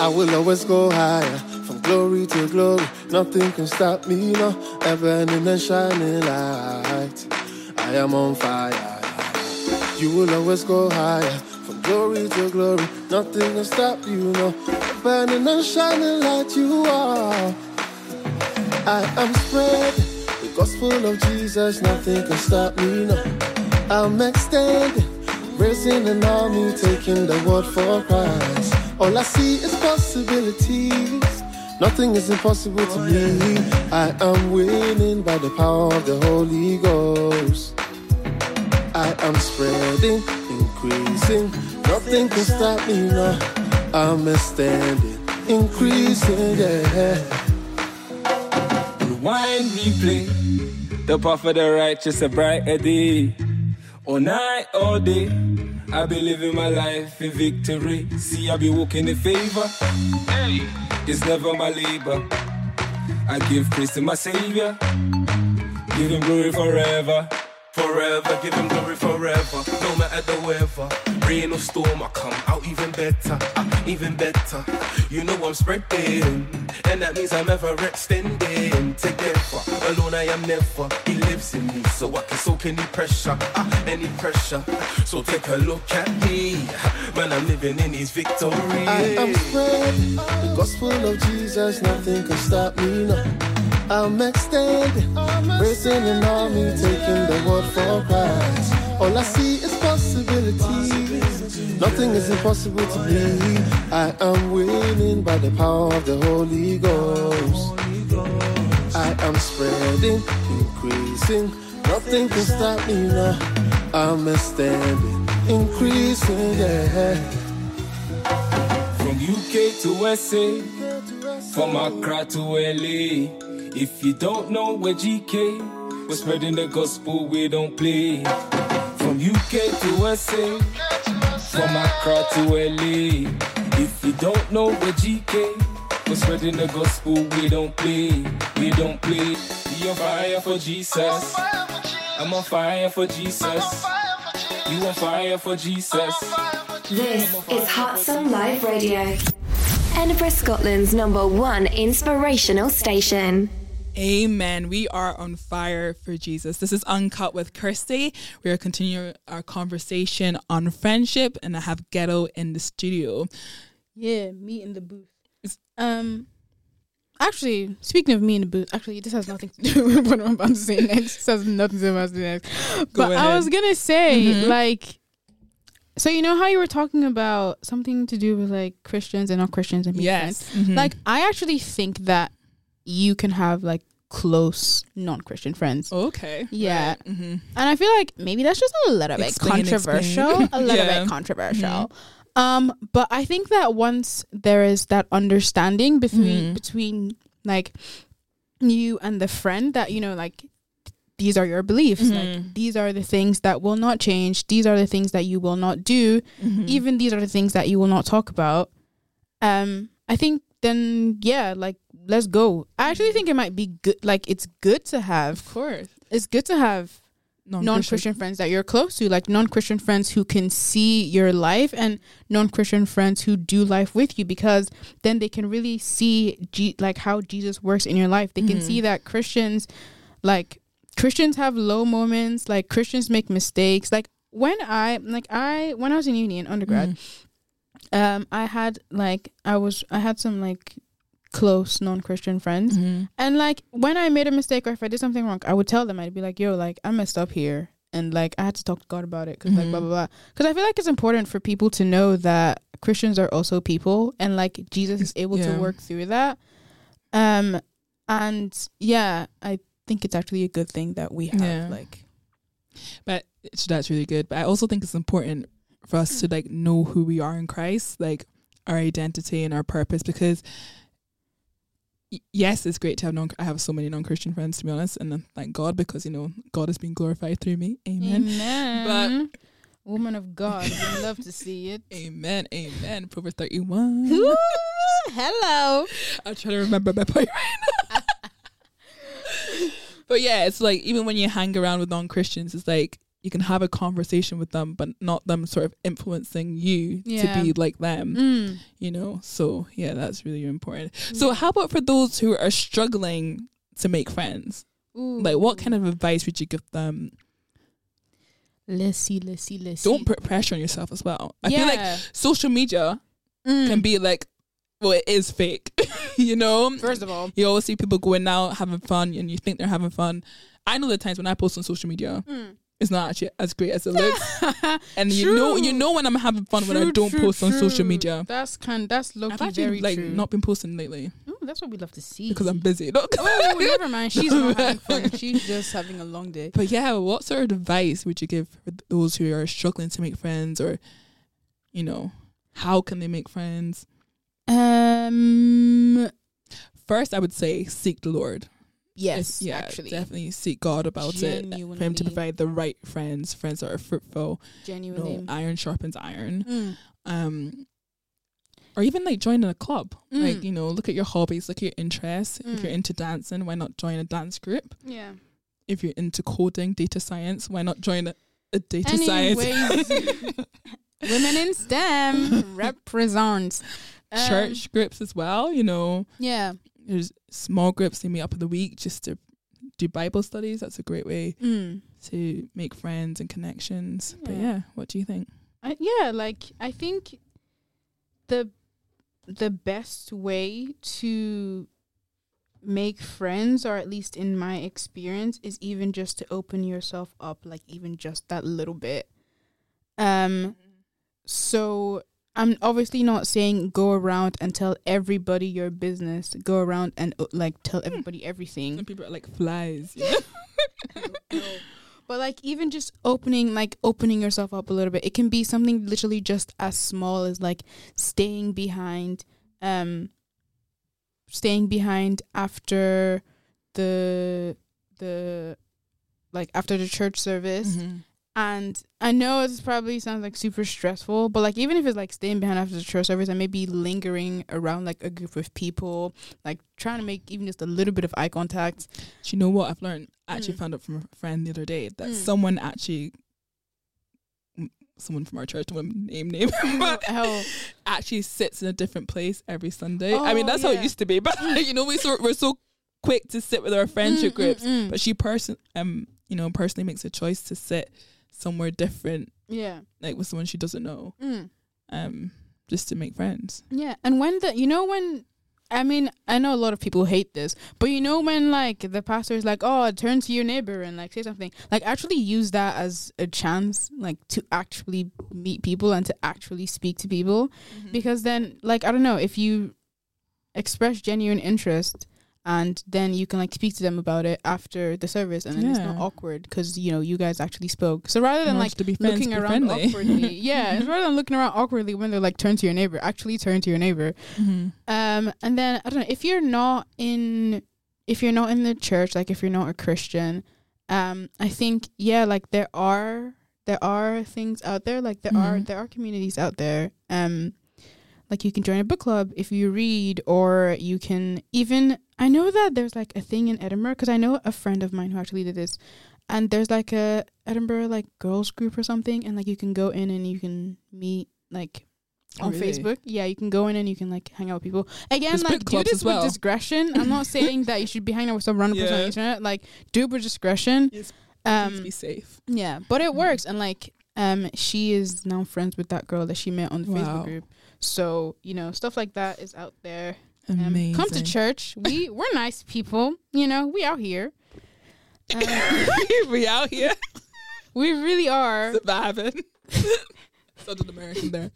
F: I will always go higher, from glory to glory. Nothing can stop me now. Ever and shining light. I am on fire. You will always go higher, from glory to glory. Nothing can stop you now. Burning and shining light, you are. I am spreading the gospel of Jesus. Nothing can stop me now. I'm extending, raising an army, taking the word for Christ. All I see is possibilities. Nothing is impossible to me. I am winning by the power of the Holy Ghost. I am spreading, increasing. Nothing can stop me now. I'm extending, increasing, yeah.
G: Rewind, replay. The path of the righteous, a brighter day. All night, all day. I be living my life in victory. See, I be walking in favor. Hey, it's never my labor. I give praise to my Savior. Give him glory forever.
H: Forever, give him glory forever. No matter the weather, rain or storm, I come out even better, uh, even better. You know I'm spreading, and that means I'm ever extending. Together, alone I am never. He lives in me, so I can soak any pressure, uh, any pressure. So take a look at me, man. I'm living in His victory.
F: I am spreading the gospel of Jesus. Nothing can stop me now. I'm extending, raising an army, taking the word for Christ. All I see is Nothing is impossible to me. I am winning by the power of the Holy Ghost. I am spreading, increasing. Nothing can stop me now. I'm extending, increasing, yeah.
G: From UK to SA, from Accra to LA. If you don't know where GK, we're spreading the gospel, we don't play. UK to SA, from Accra to LA. If you don't know where GK, we're spreading the gospel, we don't play, we don't play. On fire for Jesus. I'm on fire for Jesus. You on fire for Jesus.
I: This is Hot Song Live Radio. Edinburgh, Scotland's number one inspirational station.
D: Amen. We are on fire for Jesus. This is Uncut with Kirsty. We are continuing our conversation on friendship, and I have Gedo in the studio.
E: Yeah, me in the booth. Um, actually, speaking of me in the booth, actually, this has nothing to do with what I'm about to say next. This has nothing to do with what I'm about to say next. But I was gonna say,
D: Mhm.
E: like, so you know how you were talking about something to do with like Christians and non Christians and being
D: Yes.
E: friends?
D: Mhm.
E: Like, I actually think that you can have like close non Christian friends.
D: Okay.
E: Yeah.
D: Right. Mhm.
E: And I feel like maybe that's just a little bit
D: Explain,
E: controversial.
D: explain.
E: A little
D: Yeah. Mm-hmm.
E: bit controversial. Um, but I think that once there is that understanding between
D: Mhm.
E: between like you and the friend that you know like these are your beliefs. Like these are the things that will not change. These are the things that you will not do.
D: Mhm.
E: Even these are the things that you will not talk about. Um, I think then yeah, like let's go. I actually think it might be good. Like it's good to have.
D: of course,
E: It's good to have non-Christian friends that you're close to, like non-Christian friends who can see your life and non-Christian friends who do life with you because then they can really see G- like how Jesus works in your life. They can
D: Mhm.
E: see that Christians like Christians have low moments, like Christians make mistakes. Like when I like I when I was in uni in undergrad, um I had like I was I had some like close non-Christian friends
D: Mhm.
E: and like when I made a mistake or if I did something wrong, I would tell them. I'd be like, "Yo, like I messed up here," and like I had to talk to God about it because like blah
D: Mhm.
E: blah blah. Because I feel like it's important for people to know that Christians are also people, and like Jesus is able
D: Yeah.
E: to work through that. Um, and yeah, I think it's actually a good thing that we have.
D: Yeah.
E: Like,
D: But it's, that's really good. But I also think it's important for us to like know who we are in Christ, like our identity and our purpose. Because yes, it's great to have non. I have so many non-Christian friends, to be honest, and thank God because you know God has been glorified through me. Amen.
E: Amen. woman of God, we love to see it.
D: Amen. Amen. Proverbs thirty-one.
E: Ooh, hello.
D: I'm trying to remember my point right now. but yeah, it's like even when you hang around with non Christians, it's like you can have a conversation with them, but not them sort of influencing you
E: Yeah.
D: to be like them.
E: Mm.
D: You know, so yeah, that's really important. So, how about for those who are struggling to make friends? Like, what kind of advice would you give them?
E: Let's see, let's see, let's.
D: Don't put pressure on yourself as well. I feel like social media
E: Mm.
D: can be like, well, it is fake. you know,
E: First of all,
D: you always see people going out having fun and you think they're having fun. I know the times when I post on social media,
E: Mm.
D: It's not actually as great as it looks. and you know you know when I'm having fun when I don't
E: true,
D: post on social media.
E: That's kind. That's low
D: I've
E: key
D: actually
E: very
D: like
E: true.
D: not been posting lately
E: Ooh, that's what we love to see.
D: because I'm busy. Look.
E: oh, never mind. She's not having fun. She's just having a long day.
D: But yeah, what sort of advice would you give for those who are struggling to make friends or you know, how can they make friends?
E: Um.
D: First I would say seek the Lord.
E: Yes.
D: If- yeah,
E: actually,
D: definitely seek God about it for him to provide the right friends, friends that are fruitful. You
E: genuinely.
D: know, iron sharpens iron.
E: Mm.
D: Um, or even like joining a club. Like
E: Mm.
D: you know, look at your hobbies, look at your interests. If
E: Mm.
D: you're into dancing, why not join a dance group?
E: Yeah.
D: If you're into coding, data science, why not join a, a data science?
E: Anyways, women in STEM represent Um,
D: Church groups as well. You know,
E: Yeah.
D: There's small groups they meet up in the week just to do Bible studies. That's a great way
E: Mm.
D: to make friends and connections. But
E: Yeah.
D: yeah, what do you think?
E: I, yeah, like I think the the best way to make friends or at least in my experience is even just to open yourself up like even just that little bit um so i'm obviously not saying go around and tell everybody your business go around and uh, like tell everybody everything
D: Some people are like flies. You know?
E: but like even just opening like opening yourself up a little bit it can be something literally just as small as like staying behind um staying behind after the the like after the church service
D: Mhm.
E: And I know it probably sounds like super stressful, but like even if it's like staying behind after the church service and maybe lingering around like a group of people, like trying to make even just a little bit of eye contact.
D: Do you know what I've learned? I actually
E: Mm.
D: found out from a friend the other day that
E: Mm.
D: someone actually, someone from our church, won't name name, but
E: Hell,
D: actually sits in a different place every Sunday. I mean,
E: Oh,
D: that's how it used to be, but you know, we so, we're so quick to sit with our friendship
E: Mm, mm,
D: groups,
E: mm.
D: but she person, um, you know, personally makes a choice to sit somewhere different,
E: yeah,
D: like with someone she doesn't know,
E: mm.
D: um, just to make friends.
E: yeah. And when the you know when. I mean, I know a lot of people hate this, but you know when like the pastor is like, "Oh, turn to your neighbor and like say something," like actually use that as a chance, like to actually meet people and to actually speak to people. because then like i don't know if you express genuine interest and then you can like speak to them about it after the service and then it's not awkward because you know you guys actually spoke so rather than like
D: to be friends,
E: looking
D: be
E: around
D: friendly.
E: awkwardly yeah it's rather than looking around awkwardly when they're like turn to your neighbor actually turn to your neighbor
D: Mhm.
E: um and then i don't know if you're not in if you're not in the church like if you're not a christian um i think yeah like there are there are things out there like there are
D: Mhm.
E: there are communities out there um like you can join a book club if you read or you can even i know that there's like a thing in edinburgh because i know a friend of mine who actually did this and there's like a edinburgh like girls group or something and like you can go in and you can meet like
D: Oh,
E: on
D: really?
E: facebook yeah you can go in and you can like hang out with people again
D: There's
E: like do this
D: well.
E: with discretion i'm not saying that you should be hanging out with some random person on the internet like do it with discretion
D: Yes,
E: um
D: Please be safe.
E: yeah, but it
D: Mhm.
E: works, and like, um, she is now friends with that girl that she met on the
D: Wow.
E: Facebook group. So you know, stuff like that is out there. Um, come to church. We we're nice people. You know, we out here. Um,
D: we out here
E: we really are.
D: surviving. Such an American there.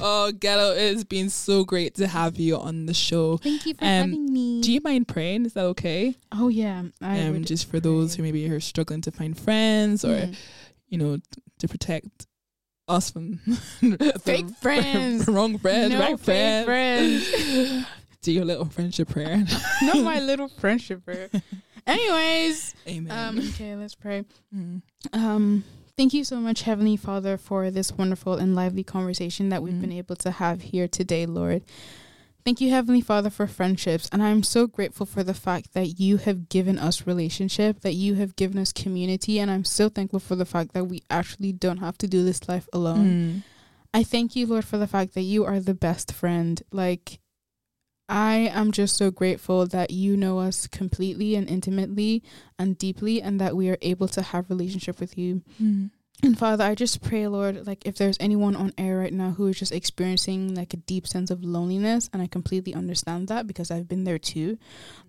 D: Oh, Gedo, it's been so great to have you on the show.
E: Thank you for
D: Um,
E: having me.
D: Do you mind praying? Is that okay?
E: oh yeah, I
D: um, just for those who maybe are struggling to find friends or
E: Mm.
D: you know to protect us from
E: Fake friends.
D: wrong friends,
E: No
D: right
E: fake
D: friends. Do your little friendship prayer.
E: not my little friendship. prayer. Anyways,
D: Amen.
E: um, okay, let's pray.
D: Mm.
E: Um, thank you so much, Heavenly Father, for this wonderful and lively conversation that we've
D: Mm.
E: been able to have here today, Lord. Thank you, Heavenly Father, for friendships. And I'm so grateful for the fact that you have given us relationship, that you have given us community. And I'm so thankful for the fact that we actually don't have to do this life alone.
D: Mm.
E: I thank you, Lord, for the fact that you are the best friend. Like, I am just so grateful that you know us completely and intimately and deeply, and that we are able to have relationship with you.
D: Mm.
E: And Father, I just pray, Lord, like if there's anyone on air right now who is just experiencing like a deep sense of loneliness, and I completely understand that because I've been there too.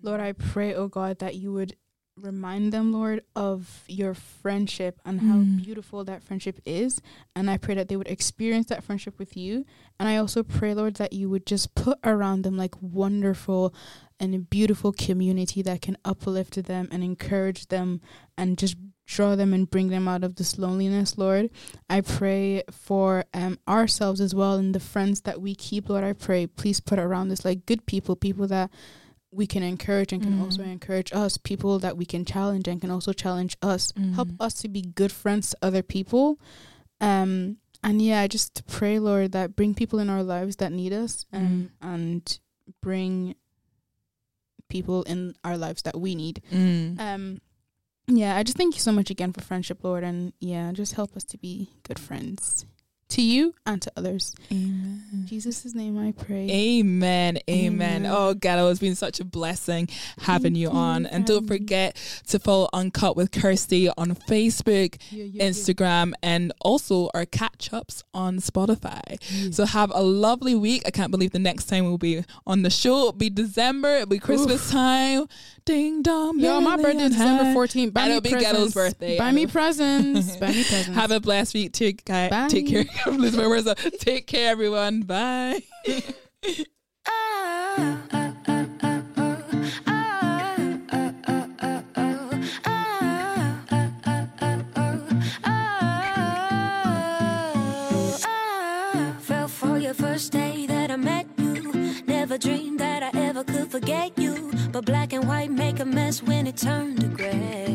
E: Lord, I pray, oh God, that you would remind them, Lord, of your friendship and how
D: Mm.
E: beautiful that friendship is. And I pray that they would experience that friendship with you. And I also pray, Lord, that you would just put around them like wonderful and a beautiful community that can uplift them and encourage them and just draw them and bring them out of this loneliness, Lord. I pray for um ourselves as well and the friends that we keep, Lord. I pray, please put around us like good people, people that we can encourage and can
D: Mm.
E: also encourage us, people that we can challenge and can also challenge us. Help
D: Mhm.
E: us to be good friends to other people. Um and yeah, I just pray, Lord, that bring people in our lives that need us um, and bring people in our lives that we need.
D: Mm.
E: Um, yeah, I just thank you so much again for friendship, Lord, and yeah, just help us to be good friends to you and to others.
D: Amen.
E: Jesus' name, I pray.
D: Amen. Amen.
E: Amen.
D: Oh, Gedo, it's been such a blessing having
E: Thank
D: you on. And don't forget to follow Uncut with Kirsty on Facebook,
E: Yeah, yeah, yeah.
D: Instagram, and also our catch ups on Spotify. So have a lovely week. I can't believe the next time we'll be on the show. It'll be December. It'll be Christmas time. Ding dong.
E: Yo, my birthday is December 14th. Buy
D: And
E: me
D: it'll be
E: presents.
D: Gedo's birthday.
E: Buy me presents. Buy me presents.
D: Have a blessed week. Take, care.
E: Bye.
D: take care. I'm losing my words. Take care, everyone. Bye.
J: Fell for your first day that I met you. Never dreamed that I make a mess when it turned to gray.